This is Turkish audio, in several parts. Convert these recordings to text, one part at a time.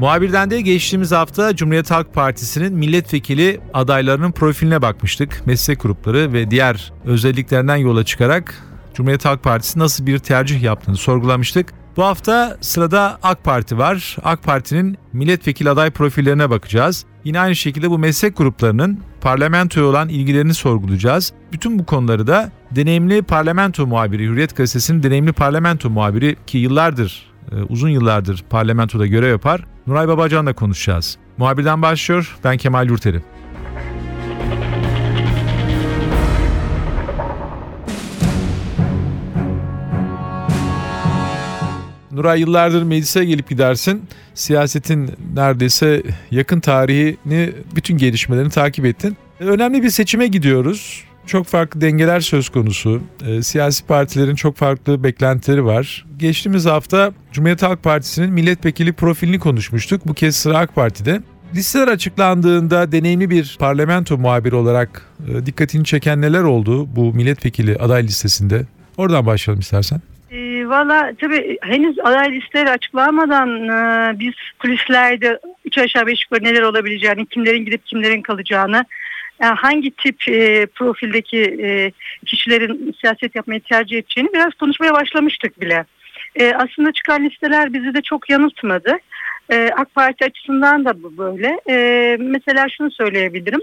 Muhabirden de geçtiğimiz hafta Cumhuriyet Halk Partisi'nin milletvekili adaylarının profiline bakmıştık. Meslek grupları ve diğer özelliklerinden yola çıkarak Cumhuriyet Halk Partisi nasıl bir tercih yaptığını sorgulamıştık. Bu hafta sırada AK Parti var. AK Parti'nin milletvekili aday profillerine bakacağız. Yine aynı şekilde bu meslek gruplarının parlamentoya olan ilgilerini sorgulayacağız. Bütün bu konuları da deneyimli parlamento muhabiri, Hürriyet Gazetesi'nin deneyimli parlamento muhabiri ki yıllardır, e, uzun yıllardır parlamentoda görev yapar. Nuray Babacan'la konuşacağız. Muhabirden başlıyor. Ben Kemal Yurteri. Nuray yıllardır meclise gelip gidersin. Siyasetin neredeyse yakın tarihini, bütün gelişmelerini takip ettin. Önemli bir seçime gidiyoruz. Çok farklı dengeler söz konusu. E, siyasi partilerin çok farklı beklentileri var. Geçtiğimiz hafta Cumhuriyet Halk Partisi'nin milletvekili profilini konuşmuştuk. Bu kez sıra AK Parti'de. Listeler açıklandığında deneyimli bir parlamento muhabiri olarak e, dikkatini çeken neler oldu bu milletvekili aday listesinde? Oradan başlayalım istersen. E, Valla tabii henüz aday listeleri açıklanmadan e, biz kulislerde üç aşağı beş yukarı neler olabileceğini, kimlerin gidip kimlerin kalacağını, e, hangi tip e, profildeki e, kişilerin siyaset yapmayı tercih edeceğini biraz konuşmaya başlamıştık bile. E, aslında çıkan listeler bizi de çok yanıltmadı. E, AK Parti açısından da bu böyle. E, mesela şunu söyleyebilirim.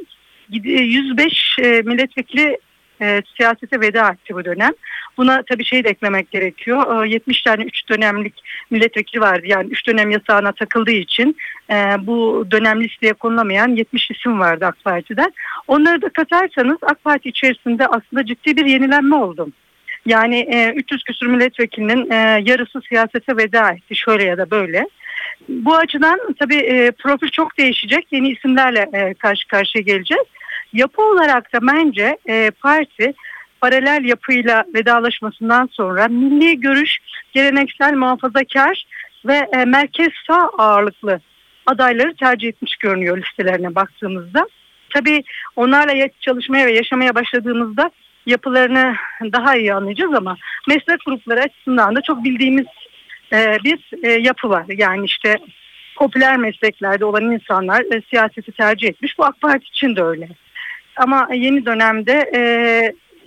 105 e, milletvekili e, siyasete veda etti bu dönem. Buna tabii şey de eklemek gerekiyor. E, 70 tane 3 dönemlik milletvekili vardı. Yani 3 dönem yasağına takıldığı için e, bu dönem listeye konulamayan 70 isim vardı AK Parti'den. Onları da katarsanız AK Parti içerisinde aslında ciddi bir yenilenme oldu. Yani e, 300 küsur milletvekilinin e, yarısı siyasete veda etti şöyle ya da böyle. Bu açıdan tabii e, profil çok değişecek. Yeni isimlerle e, karşı karşıya geleceğiz. Yapı olarak da bence e, parti paralel yapıyla vedalaşmasından sonra milli görüş, geleneksel muhafazakar ve e, merkez sağ ağırlıklı adayları tercih etmiş görünüyor listelerine baktığımızda. Tabii onlarla çalışmaya ve yaşamaya başladığımızda yapılarını daha iyi anlayacağız ama meslek grupları açısından da çok bildiğimiz e, bir e, yapı var. Yani işte popüler mesleklerde olan insanlar e, siyaseti tercih etmiş. Bu AK Parti için de öyle. Ama yeni dönemde e,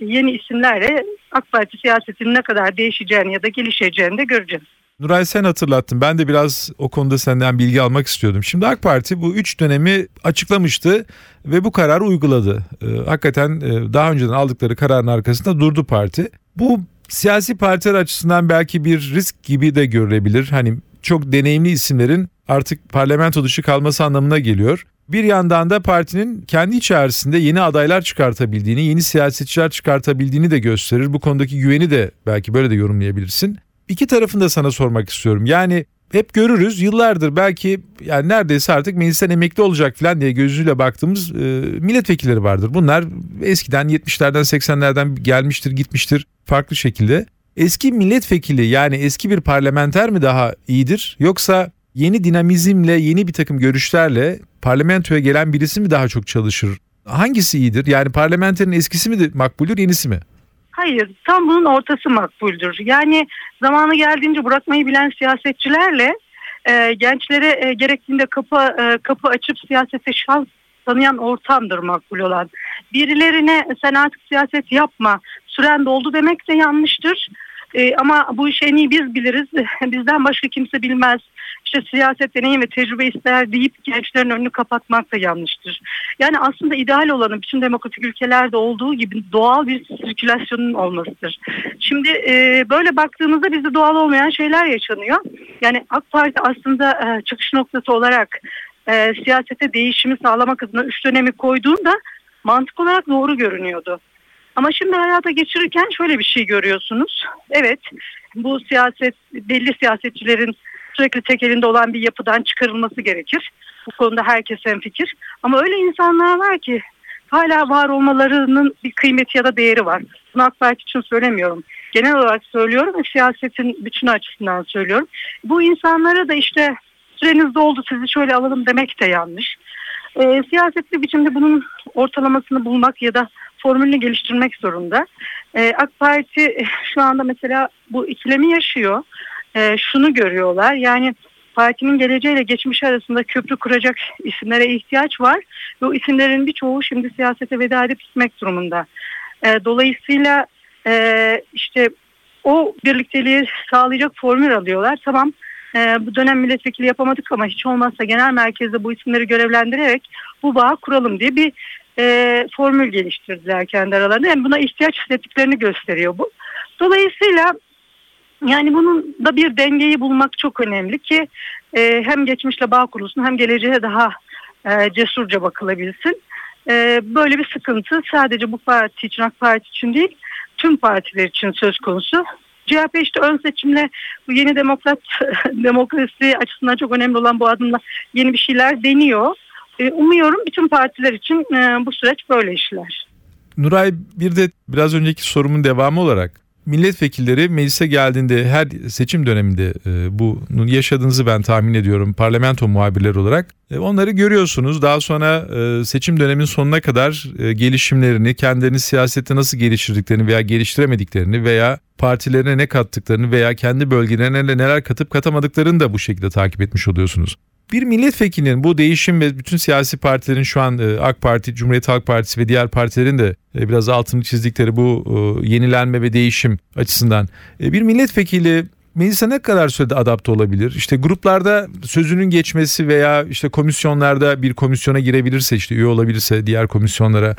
yeni isimlerle AK Parti siyasetinin ne kadar değişeceğini ya da gelişeceğini de göreceğiz. Nuray sen hatırlattın. Ben de biraz o konuda senden bilgi almak istiyordum. Şimdi AK Parti bu üç dönemi açıklamıştı ve bu kararı uyguladı. Ee, hakikaten e, daha önceden aldıkları kararın arkasında durdu parti. Bu siyasi partiler açısından belki bir risk gibi de görülebilir. Hani çok deneyimli isimlerin artık parlamento dışı kalması anlamına geliyor. Bir yandan da partinin kendi içerisinde yeni adaylar çıkartabildiğini, yeni siyasetçiler çıkartabildiğini de gösterir. Bu konudaki güveni de belki böyle de yorumlayabilirsin. İki tarafını da sana sormak istiyorum. Yani hep görürüz yıllardır belki yani neredeyse artık meclisten emekli olacak falan diye gözüyle baktığımız e, milletvekilleri vardır. Bunlar eskiden 70'lerden 80'lerden gelmiştir gitmiştir farklı şekilde. Eski milletvekili yani eski bir parlamenter mi daha iyidir yoksa yeni dinamizmle yeni bir takım görüşlerle parlamentoya gelen birisi mi daha çok çalışır? Hangisi iyidir? Yani parlamenterin eskisi mi de makbuldür yenisi mi? Hayır, tam bunun ortası makbuldür. Yani zamanı geldiğince bırakmayı bilen siyasetçilerle e, gençlere e, gerektiğinde kapı e, kapı açıp siyasete şans tanıyan ortamdır makbul olan. Birilerine sen artık siyaset yapma, süren doldu demek de yanlıştır. E, ama bu işi en iyi biz biliriz. Bizden başka kimse bilmez işte siyaset deneyim ve tecrübe ister deyip gençlerin önünü kapatmak da yanlıştır. Yani aslında ideal olanı bütün demokratik ülkelerde olduğu gibi doğal bir sirkülasyonun olmasıdır. Şimdi e, böyle baktığımızda bizde doğal olmayan şeyler yaşanıyor. Yani AK Parti aslında e, çıkış noktası olarak e, siyasete değişimi sağlamak adına üç dönemi koyduğunda mantık olarak doğru görünüyordu. Ama şimdi hayata geçirirken şöyle bir şey görüyorsunuz. Evet bu siyaset belli siyasetçilerin sürekli tek elinde olan bir yapıdan çıkarılması gerekir. Bu konuda herkes fikir. Ama öyle insanlar var ki hala var olmalarının bir kıymeti ya da değeri var. Bunu AK Parti için söylemiyorum. Genel olarak söylüyorum ve siyasetin bütünü açısından söylüyorum. Bu insanlara da işte süreniz doldu sizi şöyle alalım demek de yanlış. E, siyasetli biçimde bunun ortalamasını bulmak ya da formülünü geliştirmek zorunda. E, AK Parti şu anda mesela bu ikilemi yaşıyor. E, şunu görüyorlar yani partinin geleceğiyle geçmişi arasında köprü kuracak isimlere ihtiyaç var. Ve o isimlerin birçoğu şimdi siyasete veda edip gitmek durumunda. E, dolayısıyla e, işte o birlikteliği sağlayacak formül alıyorlar. Tamam e, bu dönem milletvekili yapamadık ama hiç olmazsa genel merkezde bu isimleri görevlendirerek bu bağı kuralım diye bir e, formül geliştirdiler kendi aralarında. Yani buna ihtiyaç hissettiklerini gösteriyor bu. Dolayısıyla yani bunun da bir dengeyi bulmak çok önemli ki e, hem geçmişle bağ kurulsun hem geleceğe daha e, cesurca bakılabilsin. E, böyle bir sıkıntı sadece bu parti için AK Parti için değil tüm partiler için söz konusu. CHP işte ön seçimle bu yeni demokrat demokrasi açısından çok önemli olan bu adımla yeni bir şeyler deniyor. E, umuyorum bütün partiler için e, bu süreç böyle işler. Nuray bir de biraz önceki sorumun devamı olarak milletvekilleri meclise geldiğinde her seçim döneminde e, bunu yaşadığınızı ben tahmin ediyorum parlamento muhabirleri olarak. E, onları görüyorsunuz. Daha sonra e, seçim dönemin sonuna kadar e, gelişimlerini, kendilerini siyasette nasıl geliştirdiklerini veya geliştiremediklerini veya partilerine ne kattıklarını veya kendi bölgelerine neler katıp katamadıklarını da bu şekilde takip etmiş oluyorsunuz. Bir milletvekilinin bu değişim ve bütün siyasi partilerin şu an e, AK Parti, Cumhuriyet Halk Partisi ve diğer partilerin de e, biraz altını çizdikleri bu e, yenilenme ve değişim açısından bir milletvekili meclise ne kadar sürede adapte olabilir? İşte gruplarda sözünün geçmesi veya işte komisyonlarda bir komisyona girebilirse işte üye olabilirse diğer komisyonlara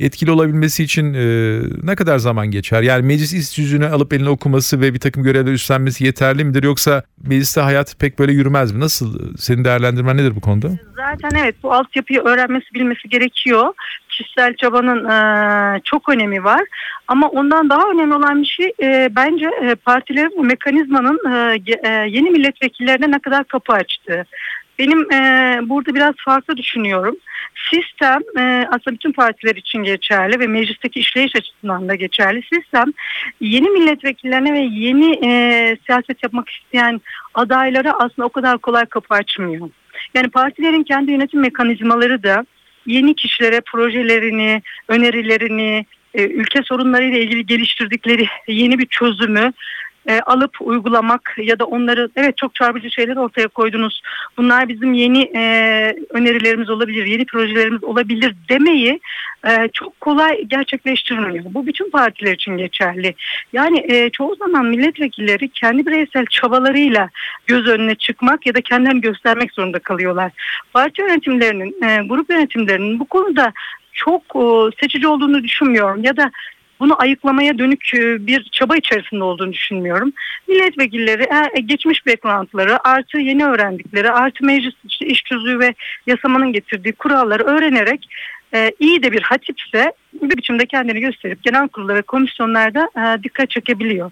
etkili olabilmesi için e, ne kadar zaman geçer? Yani meclis iş yüzünü alıp eline okuması ve bir takım görevler üstlenmesi yeterli midir yoksa mecliste hayat pek böyle yürümez mi? Nasıl senin değerlendirmen nedir bu konuda? Zaten evet bu altyapıyı öğrenmesi bilmesi gerekiyor. Kişisel çabanın e, çok önemi var. Ama ondan daha önemli olan bir şey e, bence e, partilerin bu mekanizmanın e, e, yeni milletvekillerine ne kadar kapı açtığı. Benim e, burada biraz farklı düşünüyorum. Sistem e, aslında bütün partiler için geçerli ve meclisteki işleyiş açısından da geçerli. Sistem yeni milletvekillerine ve yeni e, siyaset yapmak isteyen adaylara aslında o kadar kolay kapı açmıyor. Yani partilerin kendi yönetim mekanizmaları da yeni kişilere projelerini, önerilerini, e, ülke sorunlarıyla ilgili geliştirdikleri yeni bir çözümü e, alıp uygulamak ya da onları evet çok çarpıcı şeyler ortaya koydunuz. Bunlar bizim yeni e, önerilerimiz olabilir, yeni projelerimiz olabilir demeyi e, çok kolay gerçekleştirmiyor. Bu bütün partiler için geçerli. Yani e, çoğu zaman milletvekilleri kendi bireysel çabalarıyla göz önüne çıkmak ya da kendilerini göstermek zorunda kalıyorlar. Parti yönetimlerinin, e, grup yönetimlerinin bu konuda çok seçici olduğunu düşünmüyorum ya da bunu ayıklamaya dönük e, bir çaba içerisinde olduğunu düşünmüyorum. Milletvekilleri e, geçmiş backgroundları artı yeni öğrendikleri artı meclis iş tüzüğü ve yasamanın getirdiği kuralları öğrenerek e, iyi de bir hatipse bir biçimde kendini gösterip genel kurulda ve komisyonlarda dikkat çekebiliyor.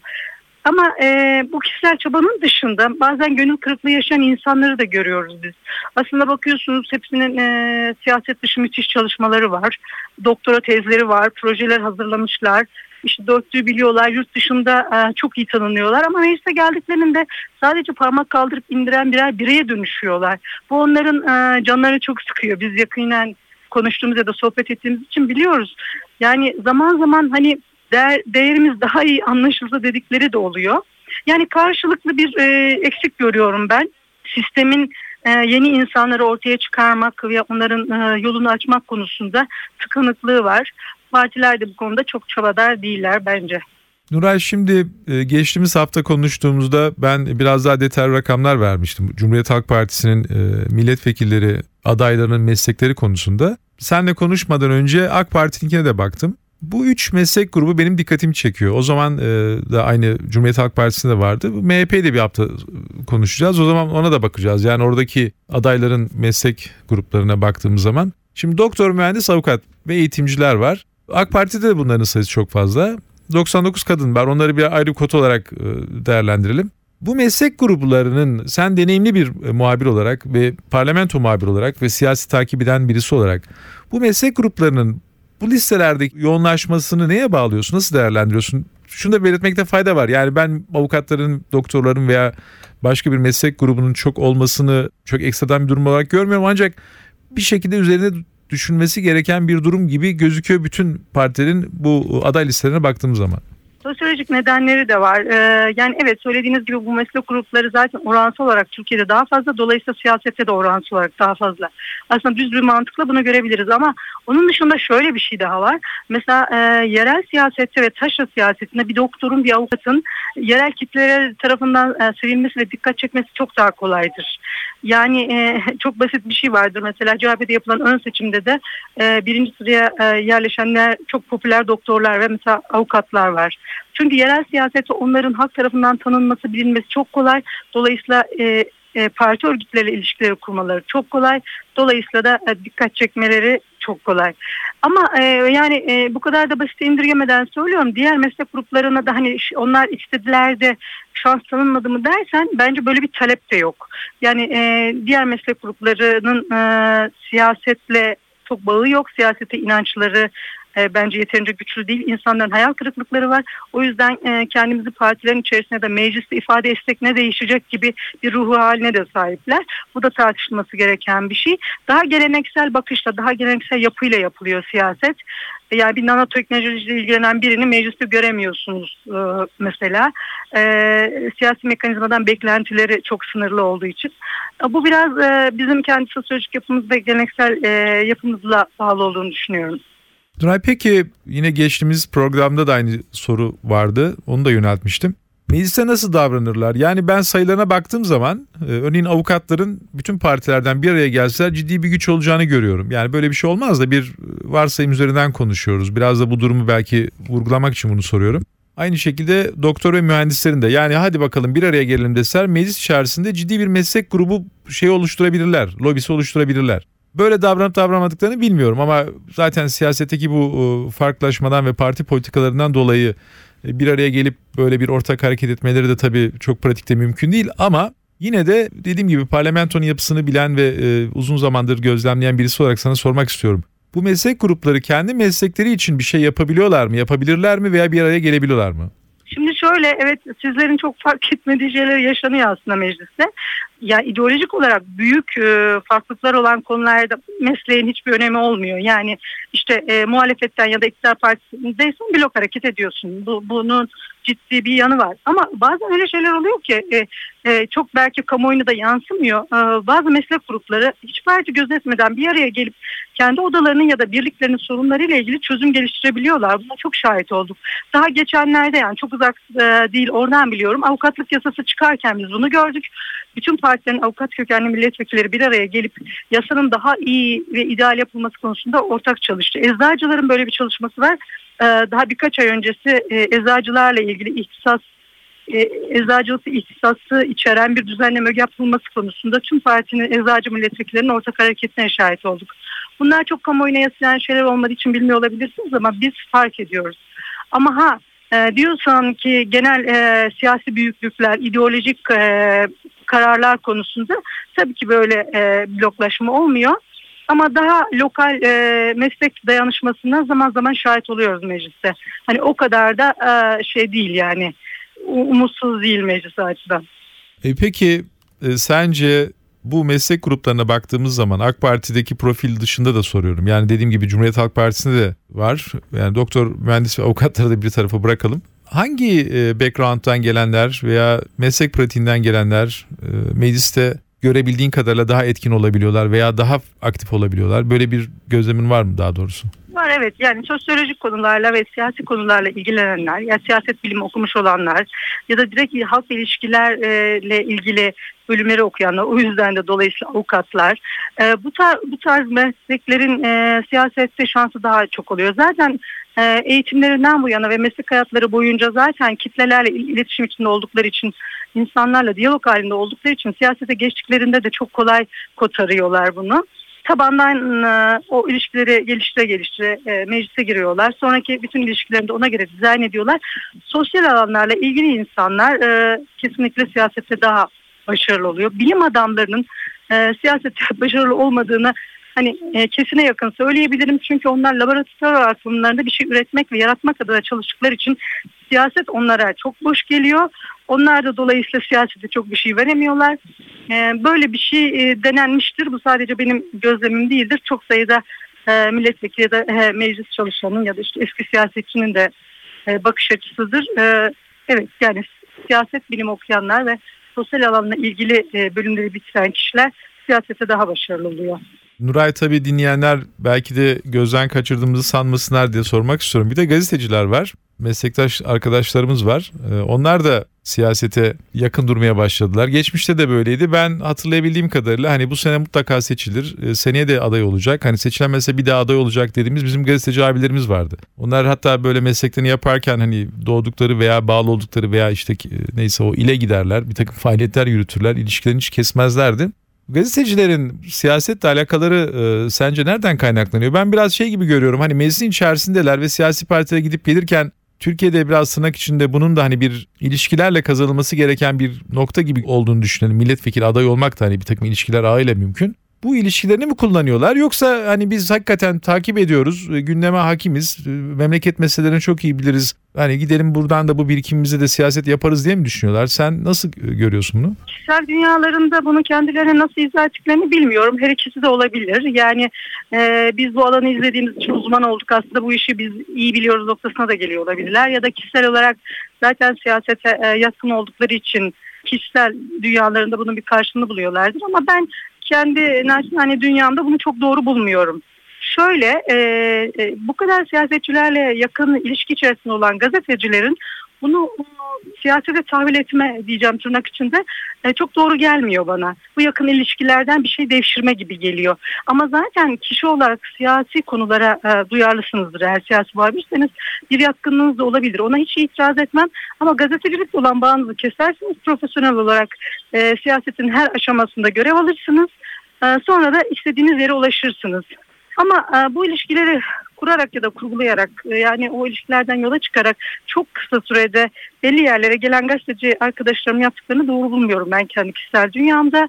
Ama e, bu kişisel çabanın dışında bazen gönül kırıklığı yaşayan insanları da görüyoruz biz. Aslında bakıyorsunuz hepsinin e, siyaset dışı müthiş çalışmaları var. Doktora tezleri var, projeler hazırlamışlar. İşte dörtlüğü biliyorlar, yurt dışında e, çok iyi tanınıyorlar ama meclise geldiklerinde sadece parmak kaldırıp indiren birer bireye dönüşüyorlar. Bu onların e, canlarını çok sıkıyor. Biz yakinen konuştuğumuz ya da sohbet ettiğimiz için biliyoruz. Yani zaman zaman hani değer, değerimiz daha iyi anlaşılsa dedikleri de oluyor. Yani karşılıklı bir e, eksik görüyorum ben. Sistemin e, yeni insanları ortaya çıkarmak ve onların e, yolunu açmak konusunda tıkanıklığı var. Partiler de bu konuda çok çabadar değiller bence. Nuray şimdi e, geçtiğimiz hafta konuştuğumuzda ben biraz daha detaylı rakamlar vermiştim. Cumhuriyet Halk Partisi'nin e, milletvekilleri adaylarının meslekleri konusunda. Senle konuşmadan önce AK Parti'ninkine de baktım. Bu üç meslek grubu benim dikkatimi çekiyor. O zaman e, da aynı Cumhuriyet Halk Partisi'nde vardı. MHP'de bir hafta konuşacağız. O zaman ona da bakacağız. Yani oradaki adayların meslek gruplarına baktığımız zaman. Şimdi doktor, mühendis, avukat ve eğitimciler var. AK Parti'de de bunların sayısı çok fazla. 99 kadın var. Onları bir ayrı kota olarak e, değerlendirelim. Bu meslek gruplarının sen deneyimli bir e, muhabir olarak ve parlamento muhabir olarak ve siyasi takip eden birisi olarak bu meslek gruplarının bu listelerdeki yoğunlaşmasını neye bağlıyorsun? Nasıl değerlendiriyorsun? Şunu da belirtmekte fayda var. Yani ben avukatların, doktorların veya başka bir meslek grubunun çok olmasını çok ekstradan bir durum olarak görmüyorum. Ancak bir şekilde üzerine düşünmesi gereken bir durum gibi gözüküyor bütün partilerin bu aday listelerine baktığımız zaman. Sosyolojik nedenleri de var. Ee, yani evet söylediğiniz gibi bu meslek grupları zaten oransal olarak Türkiye'de daha fazla. Dolayısıyla siyasette de oransal olarak daha fazla. Aslında düz bir mantıkla bunu görebiliriz ama onun dışında şöyle bir şey daha var. Mesela e, yerel siyasette ve taşra siyasetinde bir doktorun, bir avukatın yerel kitleler tarafından e, sevilmesi ve dikkat çekmesi çok daha kolaydır. Yani e, çok basit bir şey vardır. Mesela CHP'de yapılan ön seçimde de e, birinci sıraya e, yerleşenler çok popüler doktorlar ve mesela avukatlar var. Çünkü yerel siyasette onların halk tarafından tanınması, bilinmesi çok kolay. Dolayısıyla e, e, parti örgütleriyle ilişkileri kurmaları çok kolay. Dolayısıyla da e, dikkat çekmeleri çok kolay. Ama e, yani e, bu kadar da basit indirgemeden söylüyorum. Diğer meslek gruplarına da hani onlar istediler de şans tanınmadı mı dersen bence böyle bir talep de yok. Yani e, diğer meslek gruplarının e, siyasetle çok bağı yok. Siyasete inançları e, bence yeterince güçlü değil. İnsanların hayal kırıklıkları var. O yüzden e, kendimizi partilerin içerisinde de mecliste ifade etsek ne değişecek gibi bir ruhu haline de sahipler. Bu da tartışılması gereken bir şey. Daha geleneksel bakışla, daha geleneksel yapıyla yapılıyor siyaset. E, yani bir nanoteknolojiyle ilgilenen birini mecliste göremiyorsunuz e, mesela. E, siyasi mekanizmadan beklentileri çok sınırlı olduğu için. E, bu biraz e, bizim kendi sosyolojik yapımızda geleneksel e, yapımızla bağlı olduğunu düşünüyorum. Duray peki yine geçtiğimiz programda da aynı soru vardı. Onu da yöneltmiştim. Mecliste nasıl davranırlar? Yani ben sayılarına baktığım zaman e, örneğin avukatların bütün partilerden bir araya gelseler ciddi bir güç olacağını görüyorum. Yani böyle bir şey olmaz da bir varsayım üzerinden konuşuyoruz. Biraz da bu durumu belki vurgulamak için bunu soruyorum. Aynı şekilde doktor ve mühendislerin de yani hadi bakalım bir araya gelelim deseler meclis içerisinde ciddi bir meslek grubu şey oluşturabilirler, lobisi oluşturabilirler. Böyle davranıp davranmadıklarını bilmiyorum ama zaten siyasetteki bu e, farklılaşmadan ve parti politikalarından dolayı e, bir araya gelip böyle bir ortak hareket etmeleri de tabii çok pratikte mümkün değil ama yine de dediğim gibi parlamentonun yapısını bilen ve e, uzun zamandır gözlemleyen birisi olarak sana sormak istiyorum. Bu meslek grupları kendi meslekleri için bir şey yapabiliyorlar mı, yapabilirler mi veya bir araya gelebiliyorlar mı? Şimdi şöyle evet sizlerin çok fark etmediği şeyler yaşanıyor aslında mecliste yani ideolojik olarak büyük e, farklılıklar olan konularda mesleğin hiçbir önemi olmuyor. Yani işte e, muhalefetten ya da iktidar partisindeysen blok hareket ediyorsun. Bu, bunun ciddi bir yanı var. Ama bazen öyle şeyler oluyor ki e, e, çok belki kamuoyuna da yansımıyor. E, bazı meslek grupları hiç parti gözetmeden bir araya gelip kendi odalarının ya da birliklerinin sorunlarıyla ilgili çözüm geliştirebiliyorlar. Buna çok şahit olduk. Daha geçenlerde yani çok uzak e, değil oradan biliyorum. Avukatlık yasası çıkarken biz bunu gördük. Bütün partilerin avukat kökenli milletvekilleri bir araya gelip yasanın daha iyi ve ideal yapılması konusunda ortak çalıştı. Eczacıların böyle bir çalışması var. Ee, daha birkaç ay öncesi e, eczacılarla ilgili ihtisas e, eczacılık ihtisası içeren bir düzenleme yapılması konusunda tüm partinin eczacı milletvekillerinin ortak hareketine şahit olduk. Bunlar çok kamuoyuna yaslayan şeyler olmadığı için bilmiyor olabilirsiniz ama biz fark ediyoruz. Ama ha e, diyorsan ki genel e, siyasi büyüklükler, ideolojik e, kararlar konusunda tabii ki böyle e, bloklaşma olmuyor. Ama daha lokal e, meslek dayanışmasına zaman zaman şahit oluyoruz mecliste. Hani o kadar da e, şey değil yani umutsuz değil meclis açıdan. E peki e, sence bu meslek gruplarına baktığımız zaman AK Parti'deki profil dışında da soruyorum. Yani dediğim gibi Cumhuriyet Halk Partisi'nde de var. Yani doktor, mühendis ve avukatları da bir tarafa bırakalım. Hangi e, background'dan gelenler veya meslek pratiğinden gelenler e, mecliste görebildiğin kadarıyla daha etkin olabiliyorlar veya daha aktif olabiliyorlar? Böyle bir gözlemin var mı daha doğrusu? Var evet yani sosyolojik konularla ve siyasi konularla ilgilenenler ya siyaset bilimi okumuş olanlar ya da direkt halk ilişkilerle ilgili bölümleri okuyanlar o yüzden de dolayısıyla avukatlar e, bu tarz bu tarz mesleklerin e, siyasette şansı daha çok oluyor. Zaten e, eğitimlerinden bu yana ve meslek hayatları boyunca zaten kitlelerle iletişim içinde oldukları için insanlarla diyalog halinde oldukları için siyasete geçtiklerinde de çok kolay kotarıyorlar bunu. tabandan e, o ilişkileri geliştire geliştire e, meclise giriyorlar. Sonraki bütün ilişkilerini de ona göre dizayn ediyorlar. Sosyal alanlarla ilgili insanlar e, kesinlikle siyasette daha başarılı oluyor. Bilim adamlarının e, siyasette başarılı olmadığını hani e, kesine yakın söyleyebilirim. Çünkü onlar laboratuvar ortamlarında bir şey üretmek ve yaratmak adına çalıştıkları için siyaset onlara çok boş geliyor. Onlar da dolayısıyla siyasete çok bir şey veremiyorlar. E, böyle bir şey e, denenmiştir. Bu sadece benim gözlemim değildir. Çok sayıda e, milletvekili ya da e, meclis çalışanının ya da işte eski siyasetçinin de e, bakış açısıdır. E, evet yani siyaset bilim okuyanlar ve sosyal alanla ilgili e, bölümleri bitiren kişiler siyasete daha başarılı oluyor. Nuray tabii dinleyenler belki de gözden kaçırdığımızı sanmasınlar diye sormak istiyorum. Bir de gazeteciler var. Meslektaş arkadaşlarımız var. Ee, onlar da siyasete yakın durmaya başladılar. Geçmişte de böyleydi. Ben hatırlayabildiğim kadarıyla hani bu sene mutlaka seçilir. Ee, seneye de aday olacak. Hani seçilemezse bir daha aday olacak dediğimiz bizim gazeteci abilerimiz vardı. Onlar hatta böyle mesleklerini yaparken hani doğdukları veya bağlı oldukları veya işte e, neyse o ile giderler. Bir takım faaliyetler yürütürler. İlişkilerini hiç kesmezlerdi. Gazetecilerin siyasetle alakaları e, sence nereden kaynaklanıyor? Ben biraz şey gibi görüyorum hani meclisin içerisindeler ve siyasi partilere gidip gelirken Türkiye'de biraz tırnak içinde bunun da hani bir ilişkilerle kazanılması gereken bir nokta gibi olduğunu düşünelim. Milletvekili aday olmak da hani bir takım ilişkiler ağıyla mümkün. Bu ilişkilerini mi kullanıyorlar yoksa hani biz hakikaten takip ediyoruz, e, gündeme hakimiz, e, memleket meselelerini çok iyi biliriz. Hani gidelim buradan da bu birikimimizi de siyaset yaparız diye mi düşünüyorlar? Sen nasıl e, görüyorsun bunu? Kişisel dünyalarında bunu kendilerine nasıl izah ettiklerini bilmiyorum. Her ikisi de olabilir. Yani e, biz bu alanı izlediğimiz için uzman olduk. Aslında bu işi biz iyi biliyoruz noktasına da geliyor olabilirler. Ya da kişisel olarak zaten siyasete e, yatkın oldukları için kişisel dünyalarında bunun bir karşılığını buluyorlardır. Ama ben kendi naçizane dünyamda bunu çok doğru bulmuyorum. Şöyle e, e, bu kadar siyasetçilerle yakın ilişki içerisinde olan gazetecilerin bunu siyasete tahvil etme diyeceğim tırnak içinde e, çok doğru gelmiyor bana. Bu yakın ilişkilerden bir şey devşirme gibi geliyor. Ama zaten kişi olarak siyasi konulara e, duyarlısınızdır eğer siyasi muhabirсeniz bir yatkınlığınız da olabilir. Ona hiç itiraz etmem ama gazetecilikle olan bağınızı kesersiniz profesyonel olarak e, siyasetin her aşamasında görev alırsınız. E, sonra da istediğiniz yere ulaşırsınız. Ama e, bu ilişkileri kurarak ya da kurgulayarak e, yani o ilişkilerden yola çıkarak çok kısa sürede belli yerlere gelen gazeteci arkadaşlarım yaptıklarını doğru bulmuyorum ben kendi kişisel dünyamda.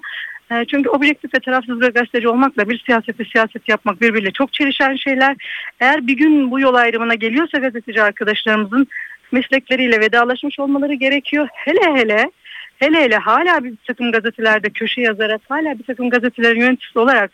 E, çünkü objektif ve tarafsız bir gazeteci olmakla bir siyasete siyaset yapmak birbiriyle çok çelişen şeyler. Eğer bir gün bu yol ayrımına geliyorsa gazeteci arkadaşlarımızın meslekleriyle vedalaşmış olmaları gerekiyor. Hele hele hele hele hala bir takım gazetelerde köşe yazarak hala bir takım gazetelerin yöneticisi olarak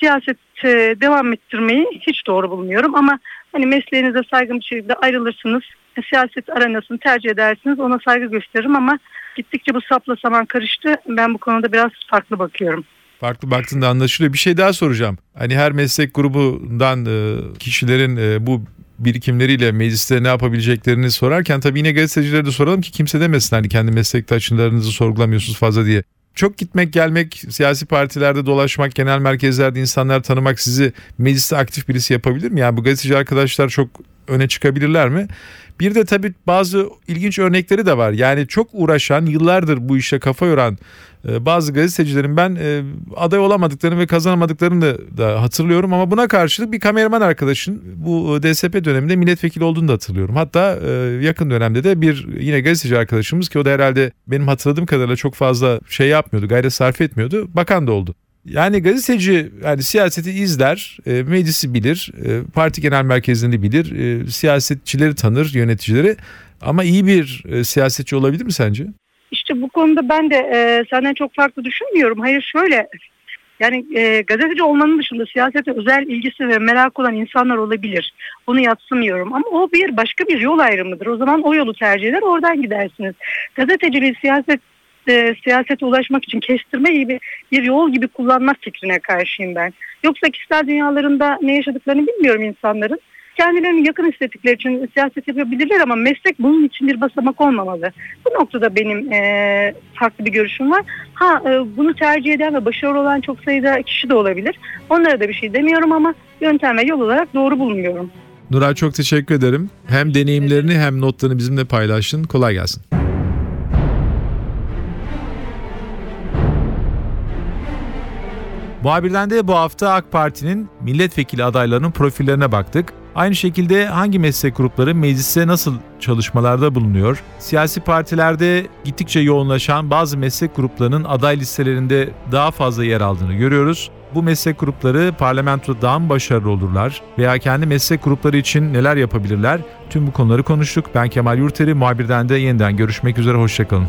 siyaset e, devam ettirmeyi hiç doğru bulmuyorum ama hani mesleğinize saygın bir şekilde ayrılırsınız. E, siyaset aranasını tercih edersiniz. Ona saygı gösteririm ama gittikçe bu sapla saman karıştı. Ben bu konuda biraz farklı bakıyorum. Farklı baktığında anlaşılıyor. Bir şey daha soracağım. Hani her meslek grubundan e, kişilerin bu birikimleriyle mecliste ne yapabileceklerini sorarken tabii yine gazetecilere de soralım ki kimse demesin hani kendi meslektaşlarınızı sorgulamıyorsunuz fazla diye. Çok gitmek gelmek, siyasi partilerde dolaşmak, genel merkezlerde insanlar tanımak sizi mecliste aktif birisi yapabilir mi? Yani bu gazeteci arkadaşlar çok öne çıkabilirler mi? Bir de tabii bazı ilginç örnekleri de var. Yani çok uğraşan, yıllardır bu işe kafa yoran e, bazı gazetecilerin ben e, aday olamadıklarını ve kazanamadıklarını da, da hatırlıyorum. Ama buna karşılık bir kameraman arkadaşın bu DSP döneminde milletvekili olduğunu da hatırlıyorum. Hatta e, yakın dönemde de bir yine gazeteci arkadaşımız ki o da herhalde benim hatırladığım kadarıyla çok fazla şey yapmıyordu, gayret sarf etmiyordu. Bakan da oldu. Yani gazeteci yani siyaseti izler, e, meclisi bilir, e, parti genel merkezini bilir, e, siyasetçileri tanır, yöneticileri. Ama iyi bir e, siyasetçi olabilir mi sence? İşte bu konuda ben de e, senden çok farklı düşünmüyorum. Hayır şöyle yani e, gazeteci olmanın dışında siyasete özel ilgisi ve merak olan insanlar olabilir. Bunu yatsımıyorum ama o bir başka bir yol ayrımıdır. O zaman o yolu tercih eder oradan gidersiniz. Gazeteciliği siyaset e, siyasete ulaşmak için kestirme gibi bir yol gibi kullanmak fikrine karşıyım ben. Yoksa kişisel dünyalarında ne yaşadıklarını bilmiyorum insanların. Kendilerini yakın hissettikleri için siyaset yapabilirler ama meslek bunun için bir basamak olmamalı. Bu noktada benim e, farklı bir görüşüm var. Ha e, bunu tercih eden ve başarılı olan çok sayıda kişi de olabilir. Onlara da bir şey demiyorum ama yöntem ve yol olarak doğru bulmuyorum. Nuray çok teşekkür ederim. Hem deneyimlerini hem notlarını bizimle paylaştın. Kolay gelsin. Muhabirden de bu hafta AK Parti'nin milletvekili adaylarının profillerine baktık. Aynı şekilde hangi meslek grupları mecliste nasıl çalışmalarda bulunuyor? Siyasi partilerde gittikçe yoğunlaşan bazı meslek gruplarının aday listelerinde daha fazla yer aldığını görüyoruz. Bu meslek grupları parlamentoda daha mı başarılı olurlar veya kendi meslek grupları için neler yapabilirler? Tüm bu konuları konuştuk. Ben Kemal Yurteri, muhabirden de yeniden görüşmek üzere, hoşçakalın.